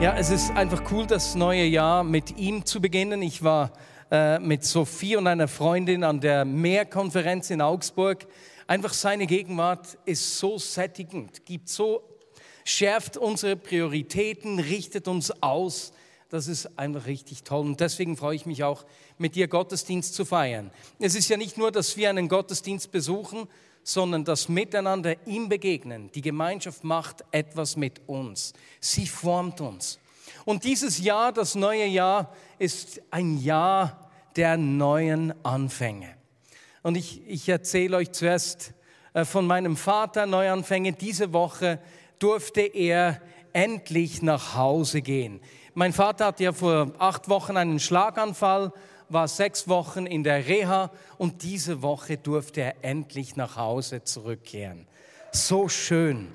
Ja, es ist einfach cool, das neue Jahr mit ihm zu beginnen. Ich war äh, mit Sophie und einer Freundin an der Mehrkonferenz in Augsburg. Einfach seine Gegenwart ist so sättigend, gibt so, schärft unsere Prioritäten, richtet uns aus. Das ist einfach richtig toll. Und deswegen freue ich mich auch, mit dir Gottesdienst zu feiern. Es ist ja nicht nur, dass wir einen Gottesdienst besuchen, sondern das Miteinander ihm begegnen. Die Gemeinschaft macht etwas mit uns. Sie formt uns. Und dieses Jahr, das neue Jahr, ist ein Jahr der neuen Anfänge. Und ich, ich erzähle euch zuerst äh, von meinem Vater Neuanfänge. Diese Woche durfte er endlich nach Hause gehen. Mein Vater hatte ja vor acht Wochen einen Schlaganfall, war sechs Wochen in der Reha und diese Woche durfte er endlich nach Hause zurückkehren. So schön.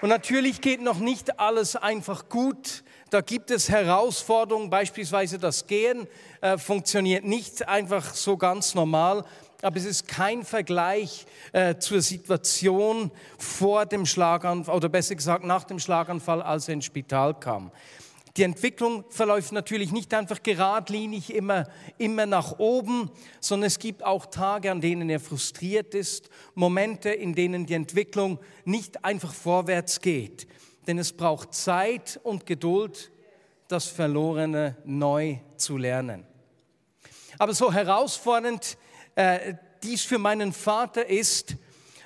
Und natürlich geht noch nicht alles einfach gut. Da gibt es Herausforderungen, beispielsweise das Gehen äh, funktioniert nicht einfach so ganz normal, aber es ist kein Vergleich äh, zur Situation vor dem Schlaganfall oder besser gesagt nach dem Schlaganfall, als er ins Spital kam. Die Entwicklung verläuft natürlich nicht einfach geradlinig immer, immer nach oben, sondern es gibt auch Tage, an denen er frustriert ist, Momente, in denen die Entwicklung nicht einfach vorwärts geht. Denn es braucht Zeit und Geduld, das Verlorene neu zu lernen. Aber so herausfordernd äh, dies für meinen Vater ist,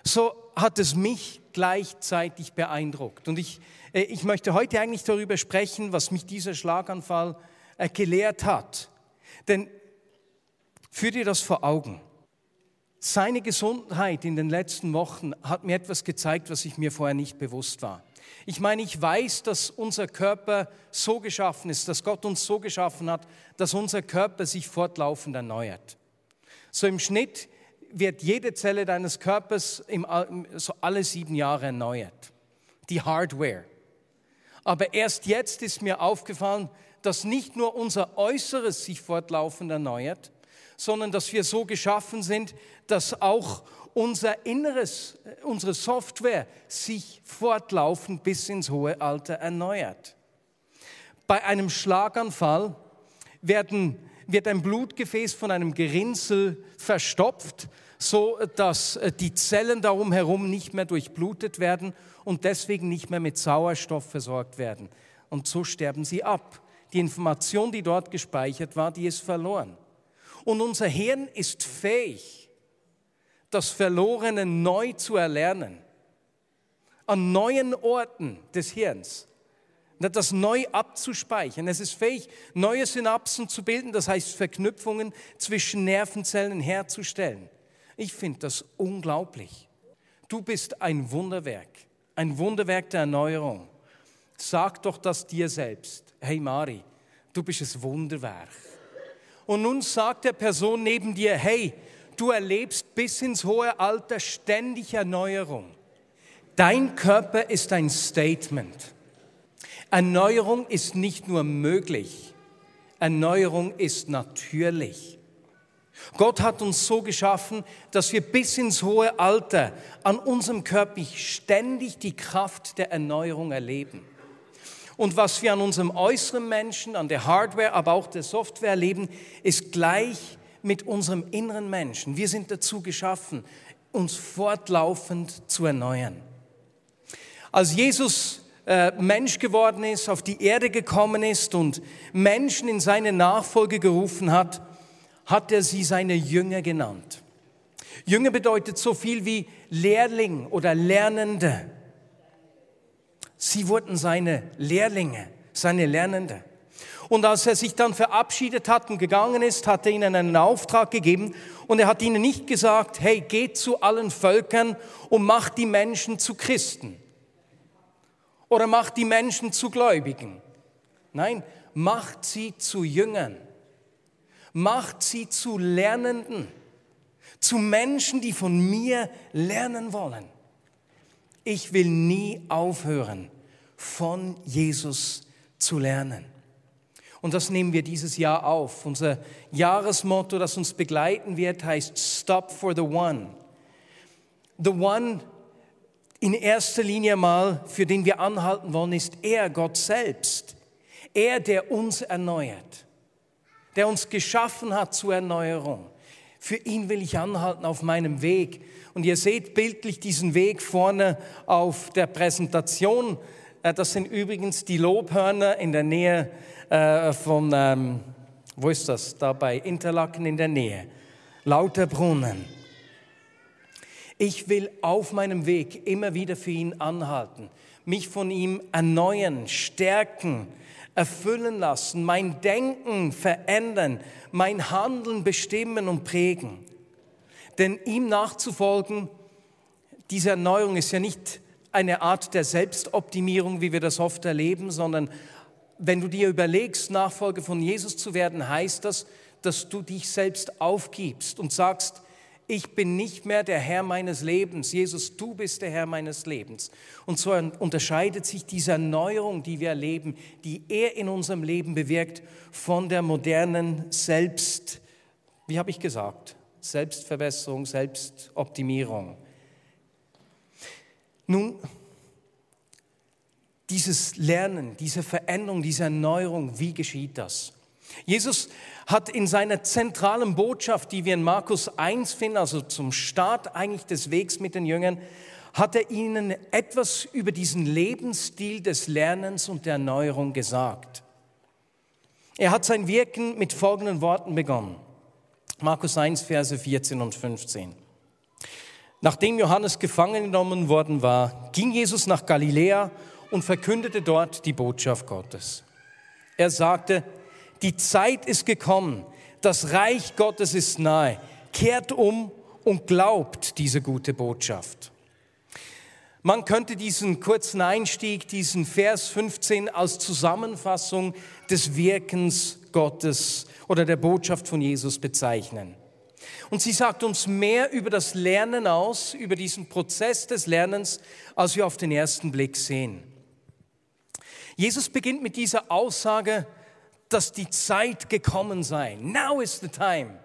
so hat es mich gleichzeitig beeindruckt. Und ich äh, ich möchte heute eigentlich darüber sprechen, was mich dieser Schlaganfall äh, gelehrt hat. Denn führ dir das vor Augen. Seine Gesundheit in den letzten Wochen hat mir etwas gezeigt, was ich mir vorher nicht bewusst war. Ich meine, ich weiß, dass unser Körper so geschaffen ist, dass Gott uns so geschaffen hat, dass unser Körper sich fortlaufend erneuert. So im Schnitt wird jede Zelle deines Körpers im, so alle sieben Jahre erneuert. Die Hardware. Aber erst jetzt ist mir aufgefallen, dass nicht nur unser Äußeres sich fortlaufend erneuert, sondern dass wir so geschaffen sind, dass auch unser Inneres, unsere Software sich fortlaufend bis ins hohe Alter erneuert. Bei einem Schlaganfall werden, wird ein Blutgefäß von einem Gerinnsel verstopft, so dass die Zellen darum herum nicht mehr durchblutet werden und deswegen nicht mehr mit Sauerstoff versorgt werden. Und so sterben sie ab. Die Information, die dort gespeichert war, die ist verloren. Und unser Hirn ist fähig, das Verlorene neu zu erlernen. An neuen Orten des Hirns. Das neu abzuspeichern. Es ist fähig, neue Synapsen zu bilden, das heißt Verknüpfungen zwischen Nervenzellen herzustellen. Ich finde das unglaublich. Du bist ein Wunderwerk ein Wunderwerk der Erneuerung. Sag doch das dir selbst. Hey Mari, du bist ein Wunderwerk. Und nun sagt der Person neben dir, hey, du erlebst bis ins hohe Alter ständig Erneuerung. Dein Körper ist ein Statement. Erneuerung ist nicht nur möglich, Erneuerung ist natürlich. Gott hat uns so geschaffen, dass wir bis ins hohe Alter an unserem Körper ständig die Kraft der Erneuerung erleben. Und was wir an unserem äußeren Menschen, an der Hardware, aber auch der Software erleben, ist gleich mit unserem inneren Menschen. Wir sind dazu geschaffen, uns fortlaufend zu erneuern. Als Jesus äh, Mensch geworden ist, auf die Erde gekommen ist und Menschen in seine Nachfolge gerufen hat, hat er sie seine Jünger genannt. Jünger bedeutet so viel wie Lehrling oder Lernende. Sie wurden seine Lehrlinge, seine Lernende. Und als er sich dann verabschiedet hat und gegangen ist, hat er ihnen einen Auftrag gegeben und er hat ihnen nicht gesagt, hey, geht zu allen Völkern und macht die Menschen zu Christen oder macht die Menschen zu Gläubigen. Nein, macht sie zu Jüngern. Macht sie zu Lernenden. Zu Menschen, die von mir lernen wollen. Ich will nie aufhören, von Jesus zu lernen. Und das nehmen wir dieses Jahr auf. Unser Jahresmotto, das uns begleiten wird, heißt Stop for the One. The One in erster Linie mal, für den wir anhalten wollen, ist er, Gott selbst. Er, der uns erneuert, der uns geschaffen hat zur Erneuerung. Für ihn will ich anhalten auf meinem Weg. Und ihr seht bildlich diesen Weg vorne auf der Präsentation. Äh, das sind übrigens die Lobhörner in der Nähe äh, von, ähm, wo ist das? Da bei Interlaken in der Nähe. Lauter Brunnen. Ich will auf meinem Weg immer wieder für ihn anhalten, mich von ihm erneuern, stärken, erfüllen lassen, mein Denken verändern, mein Handeln bestimmen und prägen. Denn ihm nachzufolgen, diese Erneuerung ist ja nicht eine Art der Selbstoptimierung, wie wir das oft erleben, sondern wenn du dir überlegst, Nachfolger von Jesus zu werden, heißt das, dass du dich selbst aufgibst und sagst, ich bin nicht mehr der Herr meines Lebens. Jesus, du bist der Herr meines Lebens. Und so unterscheidet sich diese Erneuerung, die wir erleben, die er in unserem Leben bewirkt, von der modernen Selbst, wie habe ich gesagt, Selbstverbesserung, Selbstoptimierung. Nun, dieses Lernen, diese Veränderung, diese Erneuerung, wie geschieht das? Jesus hat in seiner zentralen Botschaft, die wir in Markus 1 finden, also zum Start eigentlich des Wegs mit den Jüngern, hat er ihnen etwas über diesen Lebensstil des Lernens und der Erneuerung gesagt. Er hat sein Wirken mit folgenden Worten begonnen. Markus 1, Verse 14 und 15. Nachdem Johannes gefangen genommen worden war, ging Jesus nach Galiläa und verkündete dort die Botschaft Gottes. Er sagte, die Zeit ist gekommen, das Reich Gottes ist nahe. Kehrt um und glaubt diese gute Botschaft. Man könnte diesen kurzen Einstieg, diesen Vers 15 als Zusammenfassung des Wirkens Gottes oder der Botschaft von Jesus bezeichnen. Und sie sagt uns mehr über das Lernen aus, über diesen Prozess des Lernens, als wir auf den ersten Blick sehen. Jesus beginnt mit dieser Aussage, dass die Zeit gekommen sei. Now is the time.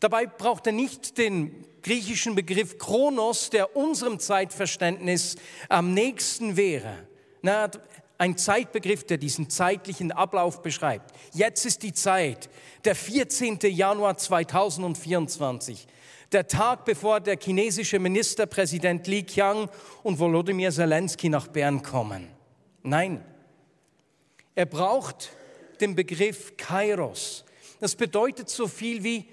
Dabei braucht er nicht den griechischen Begriff Chronos, der unserem Zeitverständnis am nächsten wäre. Na, ein Zeitbegriff, der diesen zeitlichen Ablauf beschreibt. Jetzt ist die Zeit, der 14. Januar 2024, der Tag, bevor der chinesische Ministerpräsident Li Qiang und Volodymyr Zelensky nach Bern kommen. Nein, er braucht den Begriff Kairos. Das bedeutet so viel wie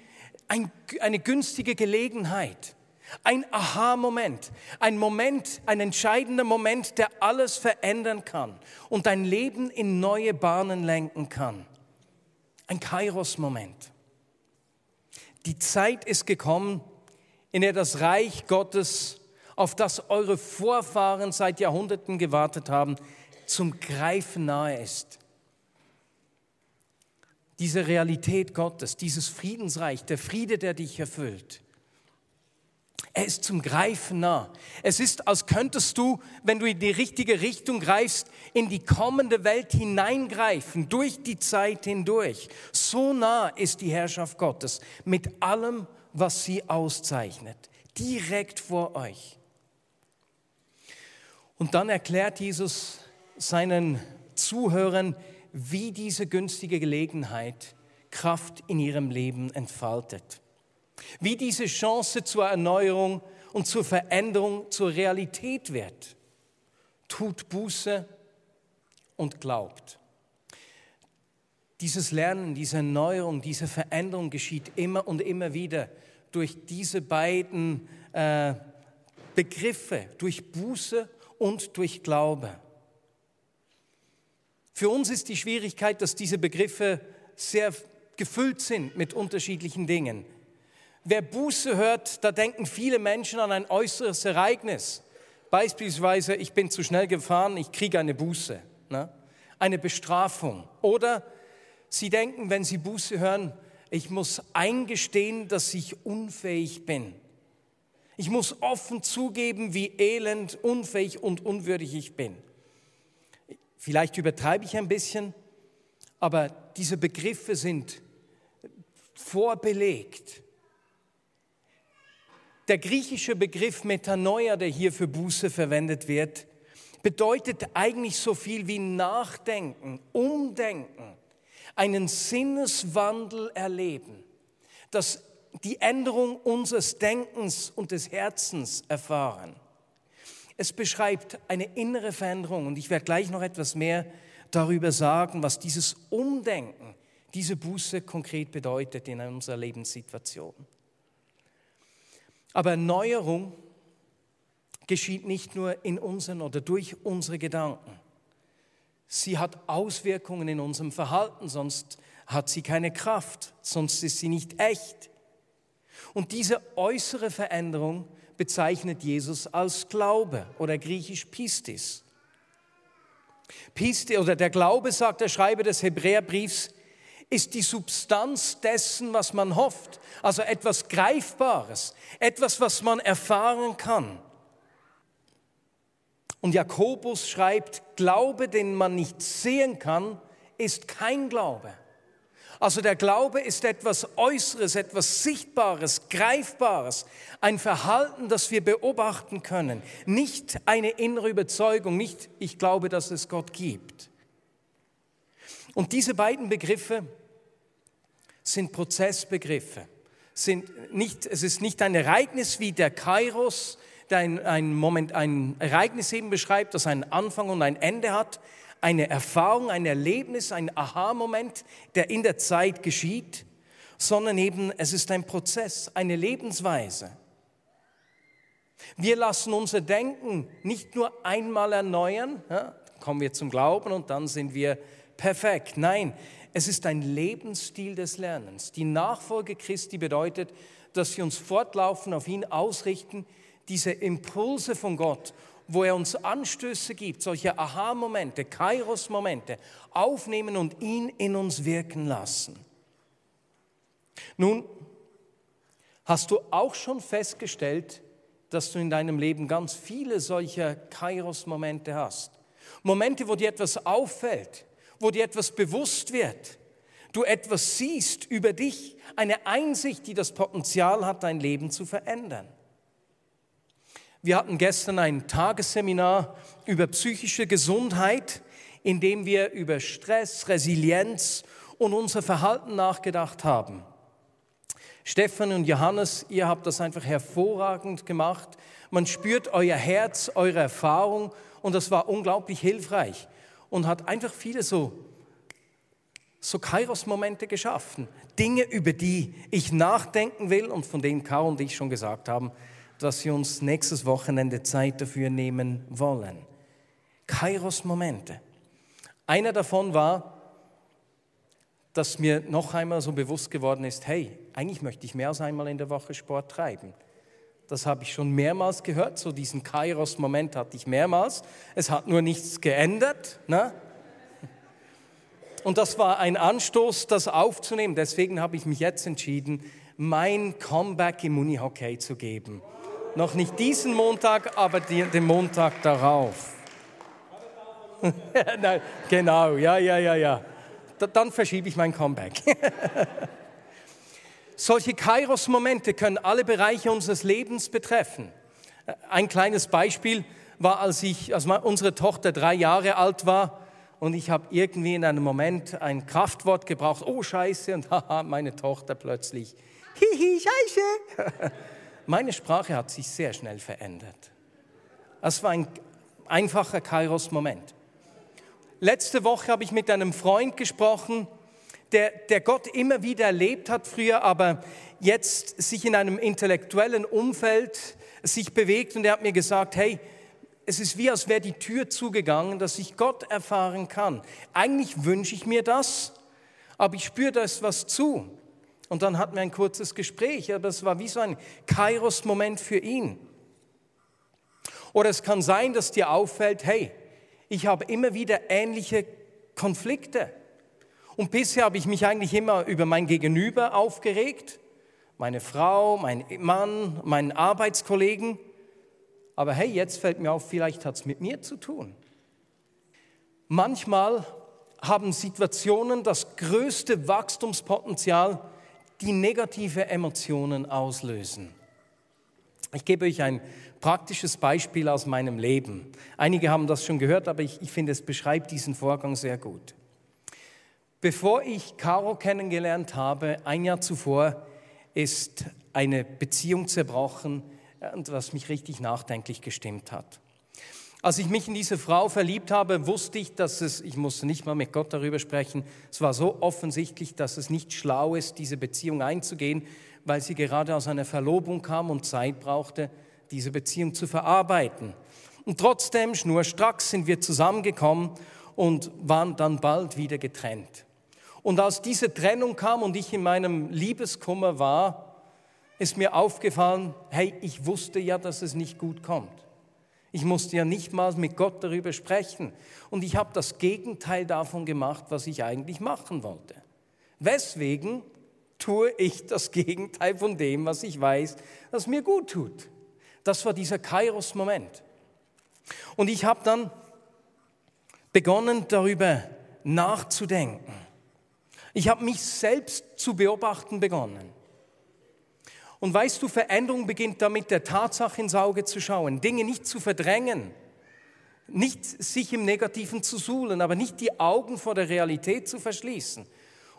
ein, eine günstige Gelegenheit, ein Aha-Moment, ein Moment, ein entscheidender Moment, der alles verändern kann und dein Leben in neue Bahnen lenken kann. Ein Kairos-Moment. Die Zeit ist gekommen, in der das Reich Gottes, auf das eure Vorfahren seit Jahrhunderten gewartet haben, zum Greifen nahe ist. Diese Realität Gottes, dieses Friedensreich, der Friede, der dich erfüllt, er ist zum Greifen nah. Es ist, als könntest du, wenn du in die richtige Richtung greifst, in die kommende Welt hineingreifen, durch die Zeit hindurch. So nah ist die Herrschaft Gottes mit allem, was sie auszeichnet, direkt vor euch. Und dann erklärt Jesus seinen Zuhörern, wie diese günstige Gelegenheit Kraft in ihrem Leben entfaltet. Wie diese Chance zur Erneuerung und zur Veränderung zur Realität wird. Tut Buße und glaubt. Dieses Lernen, diese Erneuerung, diese Veränderung geschieht immer und immer wieder durch diese beiden äh, Begriffe, durch Buße und durch Glaube. Für uns ist die Schwierigkeit, dass diese Begriffe sehr gefüllt sind mit unterschiedlichen Dingen. Wer Buße hört, da denken viele Menschen an ein äußeres Ereignis. Beispielsweise, ich bin zu schnell gefahren, ich kriege eine Buße. Ne? eine Bestrafung. Oder sie denken, wenn sie Buße hören, ich muss eingestehen, dass ich unfähig bin. Ich muss offen zugeben, wie elend, unfähig und unwürdig ich bin. Vielleicht übertreibe ich ein bisschen, aber diese Begriffe sind vorbelegt. Der griechische Begriff Metanoia, der hier für Buße verwendet wird, bedeutet eigentlich so viel wie Nachdenken, Umdenken, einen Sinneswandel erleben, das die Änderung unseres Denkens und des Herzens erfahren. Es beschreibt eine innere Veränderung und ich werde gleich noch etwas mehr darüber sagen, was dieses Umdenken, diese Buße konkret bedeutet in unserer Lebenssituation. Aber Erneuerung geschieht nicht nur in unseren oder durch unsere Gedanken. Sie hat Auswirkungen in unserem Verhalten, sonst hat sie keine Kraft, sonst ist sie nicht echt. Und diese äußere Veränderung bezeichnet Jesus als Glaube oder griechisch Pistis. Piste oder der Glaube, sagt der Schreiber des Hebräerbriefs, ist die Substanz dessen, was man hofft. Also etwas Greifbares, etwas, was man erfahren kann. Und Jakobus schreibt, Glaube, den man nicht sehen kann, ist kein Glaube. Also der Glaube ist etwas Äußeres, etwas Sichtbares, Greifbares, ein Verhalten, das wir beobachten können, nicht eine innere Überzeugung, nicht ich glaube, dass es Gott gibt. Und diese beiden Begriffe sind Prozessbegriffe. Sind nicht, es ist nicht ein Ereignis wie der Kairos, der ein, ein, Moment, ein Ereignis eben beschreibt, das einen Anfang und ein Ende hat, eine Erfahrung, ein Erlebnis, ein Aha-Moment, der in der Zeit geschieht, sondern eben es ist ein Prozess, eine Lebensweise. Wir lassen unser Denken nicht nur einmal erneuern, ja, kommen wir zum Glauben und dann sind wir perfekt. Nein, es ist ein Lebensstil des Lernens. Die Nachfolge Christi bedeutet, dass wir uns fortlaufend auf ihn ausrichten, diese Impulse von Gott wo er uns Anstöße gibt, solche Aha-Momente, Kairos-Momente, aufnehmen und ihn in uns wirken lassen. Nun, hast du auch schon festgestellt, dass du in deinem Leben ganz viele solcher Kairos-Momente hast? Momente, wo dir etwas auffällt, wo dir etwas bewusst wird, du etwas siehst über dich, eine Einsicht, die das Potenzial hat, dein Leben zu verändern. Wir hatten gestern ein Tagesseminar über psychische Gesundheit, in dem wir über Stress, Resilienz und unser Verhalten nachgedacht haben. Stefan und Johannes, ihr habt das einfach hervorragend gemacht. Man spürt euer Herz, eure Erfahrung und das war unglaublich hilfreich und hat einfach viele so, so Kairos-Momente geschaffen. Dinge, über die ich nachdenken will und von denen Karl und ich schon gesagt haben, dass wir uns nächstes Wochenende Zeit dafür nehmen wollen. Kairos-Momente. Einer davon war, dass mir noch einmal so bewusst geworden ist, hey, eigentlich möchte ich mehr als einmal in der Woche Sport treiben. Das habe ich schon mehrmals gehört, so diesen Kairos-Moment hatte ich mehrmals. Es hat nur nichts geändert. Ne? Und das war ein Anstoß, das aufzunehmen. Deswegen habe ich mich jetzt entschieden, mein Comeback im Unihockey zu geben. Noch nicht diesen Montag, aber den Montag darauf. Nein, genau, ja, ja, ja, ja. Dann verschiebe ich mein Comeback. Solche Kairos-Momente können alle Bereiche unseres Lebens betreffen. Ein kleines Beispiel war, als, ich, als unsere Tochter drei Jahre alt war und ich habe irgendwie in einem Moment ein Kraftwort gebraucht, oh Scheiße, und haha, meine Tochter plötzlich, hihi, Scheiße. Meine Sprache hat sich sehr schnell verändert. Das war ein einfacher Kairos-Moment. Letzte Woche habe ich mit einem Freund gesprochen, der, der Gott immer wieder erlebt hat früher, aber jetzt sich in einem intellektuellen Umfeld sich bewegt und er hat mir gesagt, hey, es ist wie, als wäre die Tür zugegangen, dass ich Gott erfahren kann. Eigentlich wünsche ich mir das, aber ich spüre das was zu. Und dann hatten wir ein kurzes Gespräch, aber es war wie so ein Kairos-Moment für ihn. Oder es kann sein, dass dir auffällt, hey, ich habe immer wieder ähnliche Konflikte. Und bisher habe ich mich eigentlich immer über mein Gegenüber aufgeregt, meine Frau, mein Mann, meinen Arbeitskollegen. Aber hey, jetzt fällt mir auf, vielleicht hat es mit mir zu tun. Manchmal haben Situationen das größte Wachstumspotenzial, die negative Emotionen auslösen. Ich gebe euch ein praktisches Beispiel aus meinem Leben. Einige haben das schon gehört, aber ich, ich finde, es beschreibt diesen Vorgang sehr gut. Bevor ich Caro kennengelernt habe, ein Jahr zuvor, ist eine Beziehung zerbrochen, und was mich richtig nachdenklich gestimmt hat. Als ich mich in diese Frau verliebt habe, wusste ich, dass es, ich musste nicht mal mit Gott darüber sprechen, es war so offensichtlich, dass es nicht schlau ist, diese Beziehung einzugehen, weil sie gerade aus einer Verlobung kam und Zeit brauchte, diese Beziehung zu verarbeiten. Und trotzdem, schnurstracks, sind wir zusammengekommen und waren dann bald wieder getrennt. Und als diese Trennung kam und ich in meinem Liebeskummer war, ist mir aufgefallen, hey, ich wusste ja, dass es nicht gut kommt. Ich musste ja nicht mal mit Gott darüber sprechen. Und ich habe das Gegenteil davon gemacht, was ich eigentlich machen wollte. Weswegen tue ich das Gegenteil von dem, was ich weiß, was mir gut tut. Das war dieser Kairos-Moment. Und ich habe dann begonnen, darüber nachzudenken. Ich habe mich selbst zu beobachten begonnen. Und weißt du, Veränderung beginnt damit, der Tatsache ins Auge zu schauen, Dinge nicht zu verdrängen, nicht sich im Negativen zu suhlen, aber nicht die Augen vor der Realität zu verschließen.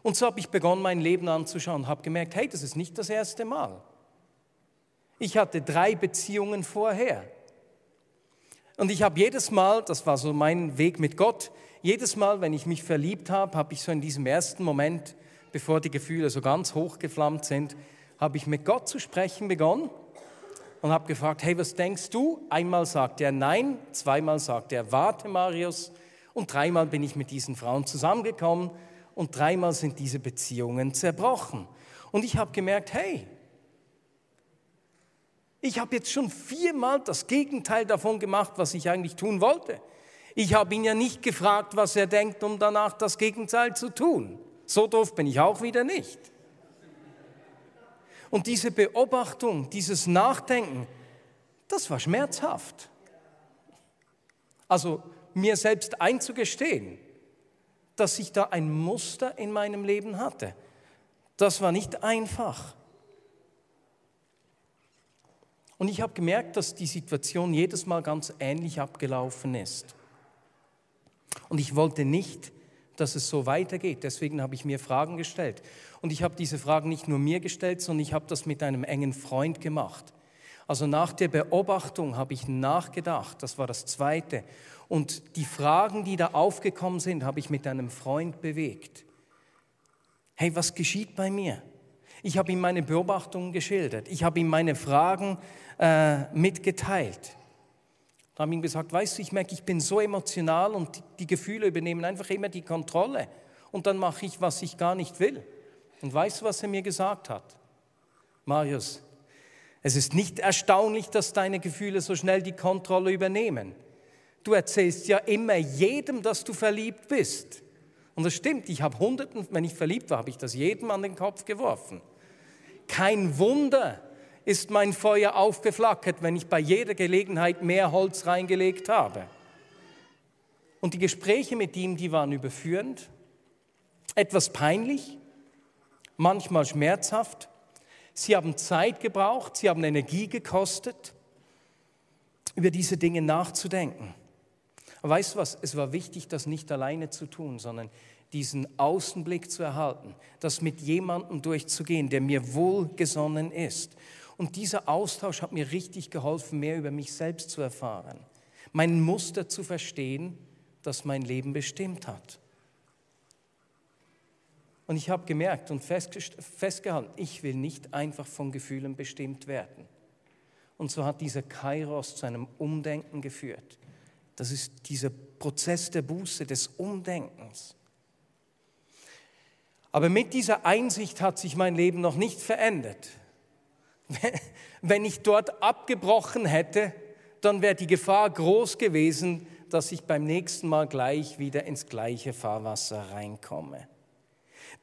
Und so habe ich begonnen, mein Leben anzuschauen und habe gemerkt, hey, das ist nicht das erste Mal. Ich hatte drei Beziehungen vorher. Und ich habe jedes Mal, das war so mein Weg mit Gott, jedes Mal, wenn ich mich verliebt habe, habe ich so in diesem ersten Moment, bevor die Gefühle so ganz hochgeflammt sind, habe ich mit Gott zu sprechen begonnen und habe gefragt, hey, was denkst du? Einmal sagt er nein, zweimal sagt er warte, Marius. Und dreimal bin ich mit diesen Frauen zusammengekommen und dreimal sind diese Beziehungen zerbrochen. Und ich habe gemerkt, hey, ich habe jetzt schon viermal das Gegenteil davon gemacht, was ich eigentlich tun wollte. Ich habe ihn ja nicht gefragt, was er denkt, um danach das Gegenteil zu tun. So doof bin ich auch wieder nicht. Und diese Beobachtung, dieses Nachdenken, das war schmerzhaft. Also mir selbst einzugestehen, dass ich da ein Muster in meinem Leben hatte, das war nicht einfach. Und ich habe gemerkt, dass die Situation jedes Mal ganz ähnlich abgelaufen ist. Und ich wollte nicht dass es so weitergeht. Deswegen habe ich mir Fragen gestellt. Und ich habe diese Fragen nicht nur mir gestellt, sondern ich habe das mit einem engen Freund gemacht. Also nach der Beobachtung habe ich nachgedacht, das war das Zweite. Und die Fragen, die da aufgekommen sind, habe ich mit einem Freund bewegt. Hey, was geschieht bei mir? Ich habe ihm meine Beobachtungen geschildert. Ich habe ihm meine Fragen äh, mitgeteilt. Da haben ihm gesagt, weißt du, ich merke, ich bin so emotional und die Gefühle übernehmen einfach immer die Kontrolle. Und dann mache ich, was ich gar nicht will. Und weißt du, was er mir gesagt hat? Marius, es ist nicht erstaunlich, dass deine Gefühle so schnell die Kontrolle übernehmen. Du erzählst ja immer jedem, dass du verliebt bist. Und das stimmt, ich habe Hunderten, wenn ich verliebt war, habe ich das jedem an den Kopf geworfen. Kein Wunder, ist mein Feuer aufgeflackert, wenn ich bei jeder Gelegenheit mehr Holz reingelegt habe. Und die Gespräche mit ihm, die waren überführend, etwas peinlich, manchmal schmerzhaft. Sie haben Zeit gebraucht, sie haben Energie gekostet, über diese Dinge nachzudenken. Aber weißt du was, es war wichtig, das nicht alleine zu tun, sondern diesen Außenblick zu erhalten, das mit jemandem durchzugehen, der mir wohlgesonnen ist. Und dieser Austausch hat mir richtig geholfen, mehr über mich selbst zu erfahren, mein Muster zu verstehen, das mein Leben bestimmt hat. Und ich habe gemerkt und festgehalten, ich will nicht einfach von Gefühlen bestimmt werden. Und so hat dieser Kairos zu einem Umdenken geführt. Das ist dieser Prozess der Buße, des Umdenkens. Aber mit dieser Einsicht hat sich mein Leben noch nicht verändert. Wenn ich dort abgebrochen hätte, dann wäre die Gefahr groß gewesen, dass ich beim nächsten Mal gleich wieder ins gleiche Fahrwasser reinkomme.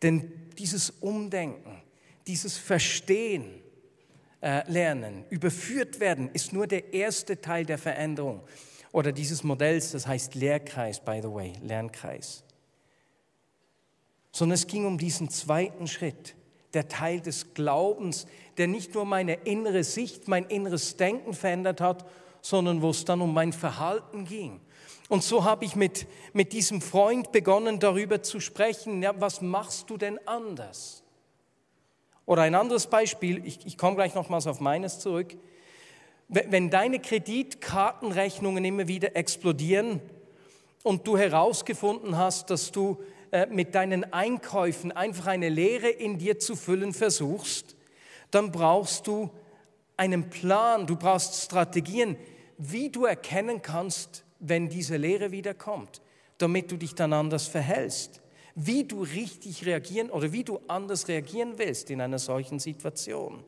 Denn dieses Umdenken, dieses Verstehen, äh, lernen, überführt werden, ist nur der erste Teil der Veränderung oder dieses Modells, das heißt Lehrkreis, by the way, Lernkreis. Sondern es ging um diesen zweiten Schritt, der Teil des Glaubens, der nicht nur meine innere Sicht, mein inneres Denken verändert hat, sondern wo es dann um mein Verhalten ging. Und so habe ich mit, mit diesem Freund begonnen, darüber zu sprechen, ja, was machst du denn anders? Oder ein anderes Beispiel, ich, ich komme gleich nochmals auf meines zurück. Wenn deine Kreditkartenrechnungen immer wieder explodieren und du herausgefunden hast, dass du äh, mit deinen Einkäufen einfach eine Leere in dir zu füllen versuchst, dann brauchst du einen Plan, du brauchst Strategien, wie du erkennen kannst, wenn diese Leere wiederkommt, damit du dich dann anders verhältst, wie du richtig reagieren oder wie du anders reagieren willst in einer solchen Situation.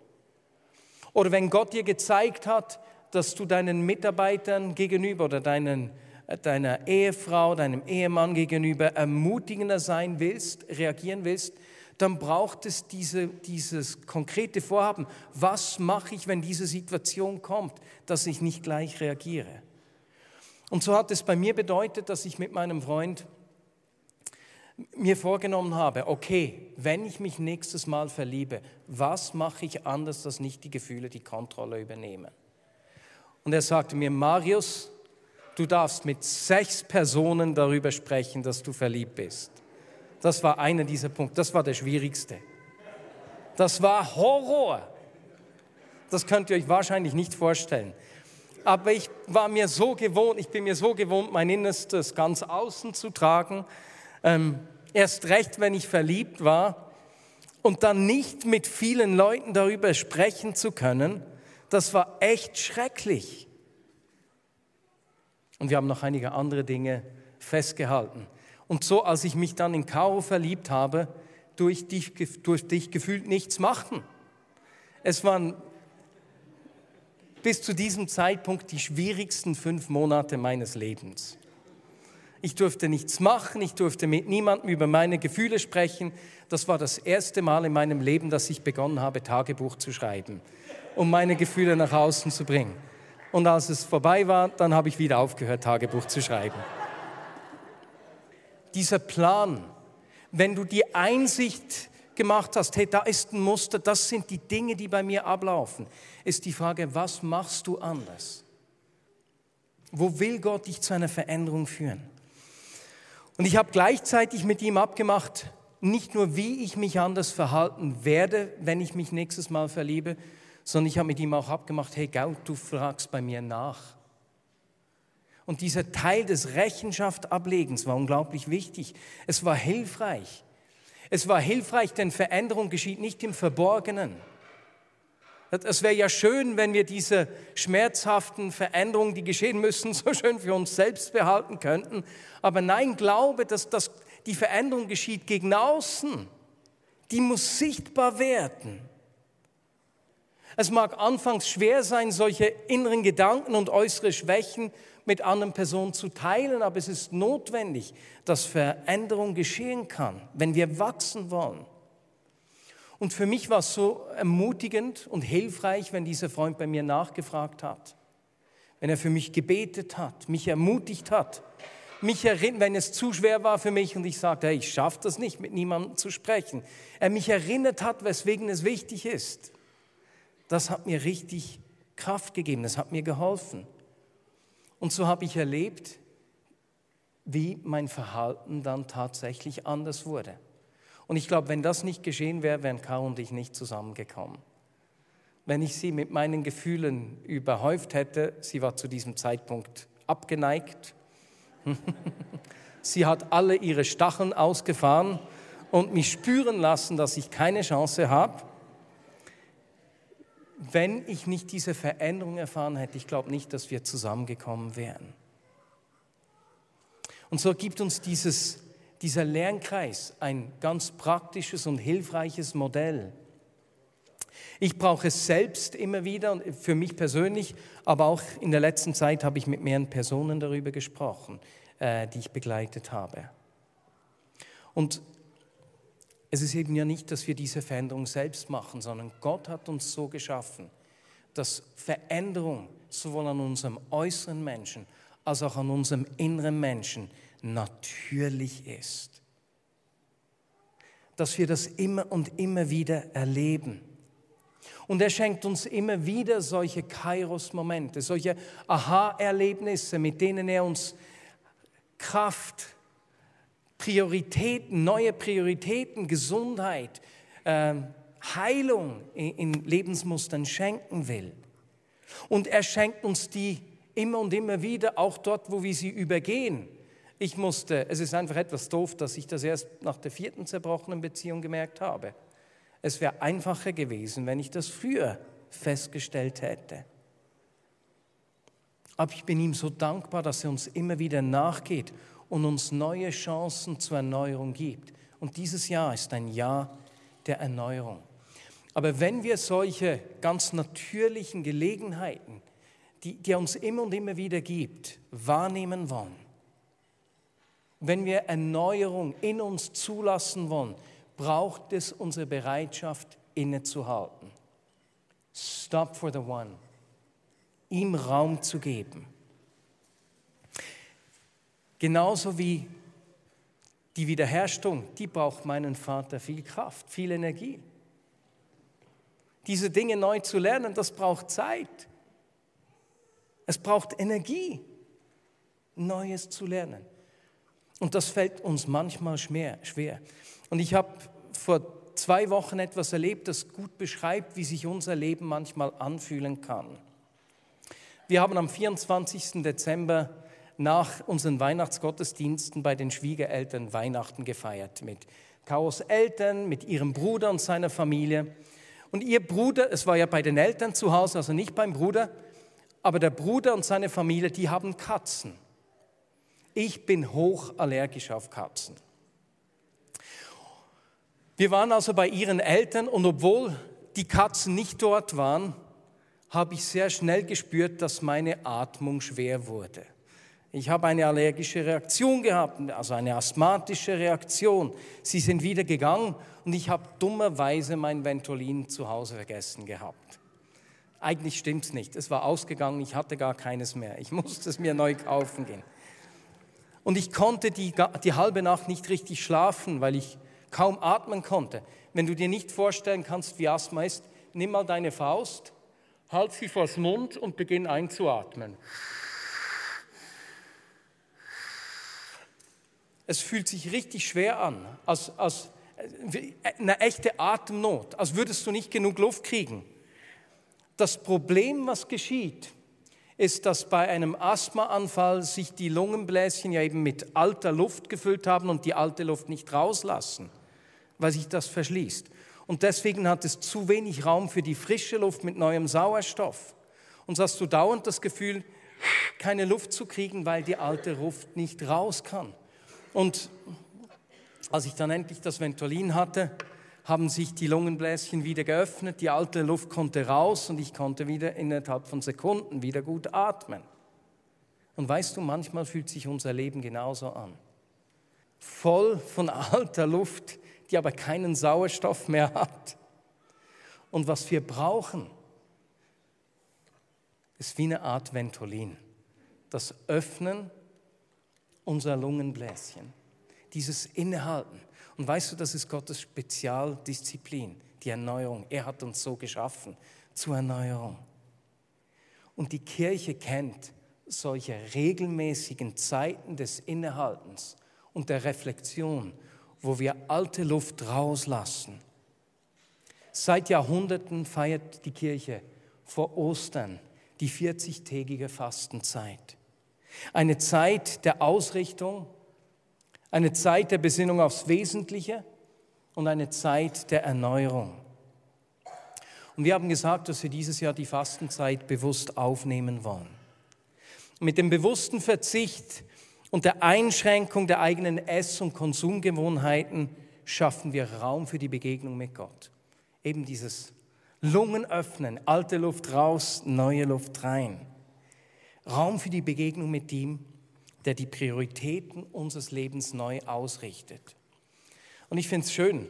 Oder wenn Gott dir gezeigt hat, dass du deinen Mitarbeitern gegenüber oder deinen, deiner Ehefrau, deinem Ehemann gegenüber ermutigender sein willst, reagieren willst, dann braucht es diese, dieses konkrete Vorhaben. Was mache ich, wenn diese Situation kommt, dass ich nicht gleich reagiere? Und so hat es bei mir bedeutet, dass ich mit meinem Freund mir vorgenommen habe, okay, wenn ich mich nächstes Mal verliebe, was mache ich anders, dass nicht die Gefühle die Kontrolle übernehmen? Und er sagte mir, Marius, du darfst mit sechs Personen darüber sprechen, dass du verliebt bist. Das war einer dieser Punkte, das war der schwierigste. Das war Horror. Das könnt ihr euch wahrscheinlich nicht vorstellen. Aber ich war mir so gewohnt, ich bin mir so gewohnt, mein Innerstes ganz außen zu tragen ähm, erst recht, wenn ich verliebt war und dann nicht mit vielen Leuten darüber sprechen zu können, das war echt schrecklich. Und wir haben noch einige andere Dinge festgehalten. Und so, als ich mich dann in Caro verliebt habe, durch dich, durch dich gefühlt nichts machen. Es waren bis zu diesem Zeitpunkt die schwierigsten fünf Monate meines Lebens. Ich durfte nichts machen, ich durfte mit niemandem über meine Gefühle sprechen. Das war das erste Mal in meinem Leben, dass ich begonnen habe, Tagebuch zu schreiben, um meine Gefühle nach außen zu bringen. Und als es vorbei war, dann habe ich wieder aufgehört, Tagebuch zu schreiben. Dieser Plan, wenn du die Einsicht gemacht hast, hey, da ist ein Muster, das sind die Dinge, die bei mir ablaufen, ist die Frage, was machst du anders? Wo will Gott dich zu einer Veränderung führen? Und ich habe gleichzeitig mit ihm abgemacht, nicht nur wie ich mich anders verhalten werde, wenn ich mich nächstes Mal verliebe, sondern ich habe mit ihm auch abgemacht, hey Gau, du fragst bei mir nach. Und dieser Teil des Rechenschaftablegens war unglaublich wichtig. Es war hilfreich. Es war hilfreich, denn Veränderung geschieht nicht im Verborgenen. Es wäre ja schön, wenn wir diese schmerzhaften Veränderungen, die geschehen müssen, so schön für uns selbst behalten könnten. Aber nein, glaube, dass das, die Veränderung geschieht gegen außen. Die muss sichtbar werden. Es mag anfangs schwer sein, solche inneren Gedanken und äußere Schwächen mit anderen Personen zu teilen, aber es ist notwendig, dass Veränderung geschehen kann, wenn wir wachsen wollen. Und für mich war es so ermutigend und hilfreich, wenn dieser Freund bei mir nachgefragt hat, wenn er für mich gebetet hat, mich ermutigt hat, mich erinnert, wenn es zu schwer war für mich und ich sagte, hey, ich schaffe das nicht, mit niemandem zu sprechen. Er mich erinnert hat, weswegen es wichtig ist. Das hat mir richtig Kraft gegeben, das hat mir geholfen. Und so habe ich erlebt, wie mein Verhalten dann tatsächlich anders wurde. Und ich glaube, wenn das nicht geschehen wäre, wären Caro und ich nicht zusammengekommen. Wenn ich sie mit meinen Gefühlen überhäuft hätte, sie war zu diesem Zeitpunkt abgeneigt, sie hat alle ihre Stacheln ausgefahren und mich spüren lassen, dass ich keine Chance habe. Wenn ich nicht diese Veränderung erfahren hätte, ich glaube nicht, dass wir zusammengekommen wären. Und so gibt uns dieses dieser Lernkreis ein ganz praktisches und hilfreiches Modell. Ich brauche es selbst immer wieder, für mich persönlich, aber auch in der letzten Zeit habe ich mit mehreren Personen darüber gesprochen, äh, die ich begleitet habe. Und es ist eben ja nicht, dass wir diese Veränderung selbst machen, sondern Gott hat uns so geschaffen, dass Veränderung sowohl an unserem äußeren Menschen als auch an unserem inneren Menschen natürlich ist. Dass wir das immer und immer wieder erleben. Und er schenkt uns immer wieder solche Kairos-Momente, solche Aha-Erlebnisse, mit denen er uns Kraft, Prioritäten, neue Prioritäten, Gesundheit, äh, Heilung in, in Lebensmustern schenken will. Und er schenkt uns die immer und immer wieder, auch dort, wo wir sie übergehen. Ich musste, es ist einfach etwas doof, dass ich das erst nach der vierten zerbrochenen Beziehung gemerkt habe. Es wäre einfacher gewesen, wenn ich das früher festgestellt hätte. Aber ich bin ihm so dankbar, dass er uns immer wieder nachgeht und uns neue Chancen zur Erneuerung gibt. Und dieses Jahr ist ein Jahr der Erneuerung. Aber wenn wir solche ganz natürlichen Gelegenheiten, die, die er uns immer und immer wieder gibt, wahrnehmen wollen, wenn wir Erneuerung in uns zulassen wollen, braucht es unsere Bereitschaft, innezuhalten. Stop for the one. Ihm Raum zu geben. Genauso wie die Wiederherstellung, die braucht meinen Vater viel Kraft, viel Energie. Diese Dinge neu zu lernen, das braucht Zeit. Es braucht Energie, Neues zu lernen. Und das fällt uns manchmal schwer. Und ich habe vor zwei Wochen etwas erlebt, das gut beschreibt, wie sich unser Leben manchmal anfühlen kann. Wir haben am 24. Dezember nach unseren Weihnachtsgottesdiensten bei den Schwiegereltern Weihnachten gefeiert mit Chaos Eltern, mit ihrem Bruder und seiner Familie. Und ihr Bruder, es war ja bei den Eltern zu Hause, also nicht beim Bruder, aber der Bruder und seine Familie, die haben Katzen. Ich bin hochallergisch auf Katzen. Wir waren also bei ihren Eltern und obwohl die Katzen nicht dort waren, habe ich sehr schnell gespürt, dass meine Atmung schwer wurde. Ich habe eine allergische Reaktion gehabt, also eine asthmatische Reaktion. Sie sind wieder gegangen und ich habe dummerweise mein Ventolin zu Hause vergessen gehabt. Eigentlich stimmt es nicht. Es war ausgegangen, ich hatte gar keines mehr. Ich musste es mir neu kaufen gehen. Und ich konnte die, die halbe Nacht nicht richtig schlafen, weil ich kaum atmen konnte. Wenn du dir nicht vorstellen kannst, wie Asthma ist, nimm mal deine Faust, halt sie vors Mund und beginn einzuatmen. Es fühlt sich richtig schwer an, als, als eine echte Atemnot, als würdest du nicht genug Luft kriegen. Das Problem, was geschieht, ist, dass bei einem Asthmaanfall sich die Lungenbläschen ja eben mit alter Luft gefüllt haben und die alte Luft nicht rauslassen weil sich das verschließt. Und deswegen hat es zu wenig Raum für die frische Luft mit neuem Sauerstoff. Und so hast du dauernd das Gefühl, keine Luft zu kriegen, weil die alte Luft nicht raus kann. Und als ich dann endlich das Ventolin hatte, haben sich die Lungenbläschen wieder geöffnet, die alte Luft konnte raus und ich konnte wieder innerhalb von Sekunden wieder gut atmen. Und weißt du, manchmal fühlt sich unser Leben genauso an. Voll von alter Luft, die aber keinen Sauerstoff mehr hat. Und was wir brauchen, ist wie eine Art Ventolin. Das Öffnen unserer Lungenbläschen. Dieses Innehalten. Und weißt du, das ist Gottes Spezialdisziplin, die Erneuerung. Er hat uns so geschaffen zur Erneuerung. Und die Kirche kennt solche regelmäßigen Zeiten des Innehaltens und der Reflexion wo wir alte Luft rauslassen. Seit Jahrhunderten feiert die Kirche vor Ostern die 40-tägige Fastenzeit. Eine Zeit der Ausrichtung, eine Zeit der Besinnung aufs Wesentliche und eine Zeit der Erneuerung. Und wir haben gesagt, dass wir dieses Jahr die Fastenzeit bewusst aufnehmen wollen. Mit dem bewussten Verzicht und der Einschränkung der eigenen Ess- und Konsumgewohnheiten schaffen wir Raum für die Begegnung mit Gott. Eben dieses Lungen öffnen, alte Luft raus, neue Luft rein. Raum für die Begegnung mit ihm, der die Prioritäten unseres Lebens neu ausrichtet. Und ich finde es schön,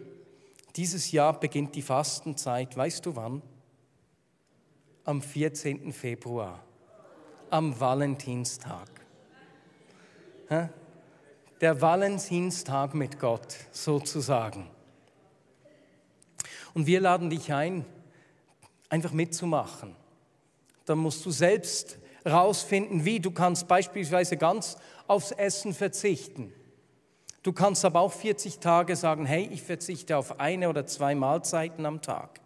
dieses Jahr beginnt die Fastenzeit, weißt du wann? Am 14. Februar, am Valentinstag. Der Valentinstag mit Gott sozusagen. Und wir laden dich ein, einfach mitzumachen. Dann musst du selbst rausfinden, wie. Du kannst beispielsweise ganz aufs Essen verzichten. Du kannst aber auch 40 Tage sagen, hey, ich verzichte auf eine oder zwei Mahlzeiten am Tag.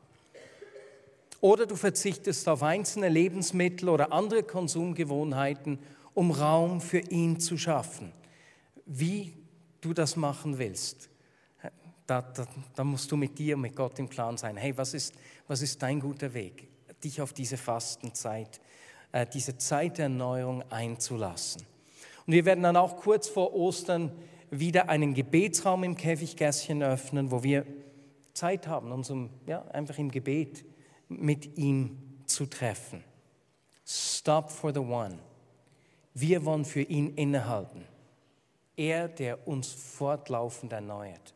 Oder du verzichtest auf einzelne Lebensmittel oder andere Konsumgewohnheiten, um Raum für ihn zu schaffen. Wie du das machen willst, da, da, da musst du mit dir, mit Gott im Klaren sein. Hey, was ist, was ist dein guter Weg, dich auf diese Fastenzeit, diese Zeit der Erneuerung einzulassen? Und wir werden dann auch kurz vor Ostern wieder einen Gebetsraum im Käfiggässchen öffnen, wo wir Zeit haben, uns um, ja, einfach im Gebet mit ihm zu treffen. Stop for the one. Wir wollen für ihn innehalten. Er, der uns fortlaufend erneuert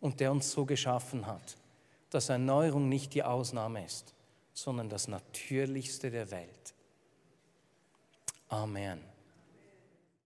und der uns so geschaffen hat, dass Erneuerung nicht die Ausnahme ist, sondern das Natürlichste der Welt. Oh, Amen.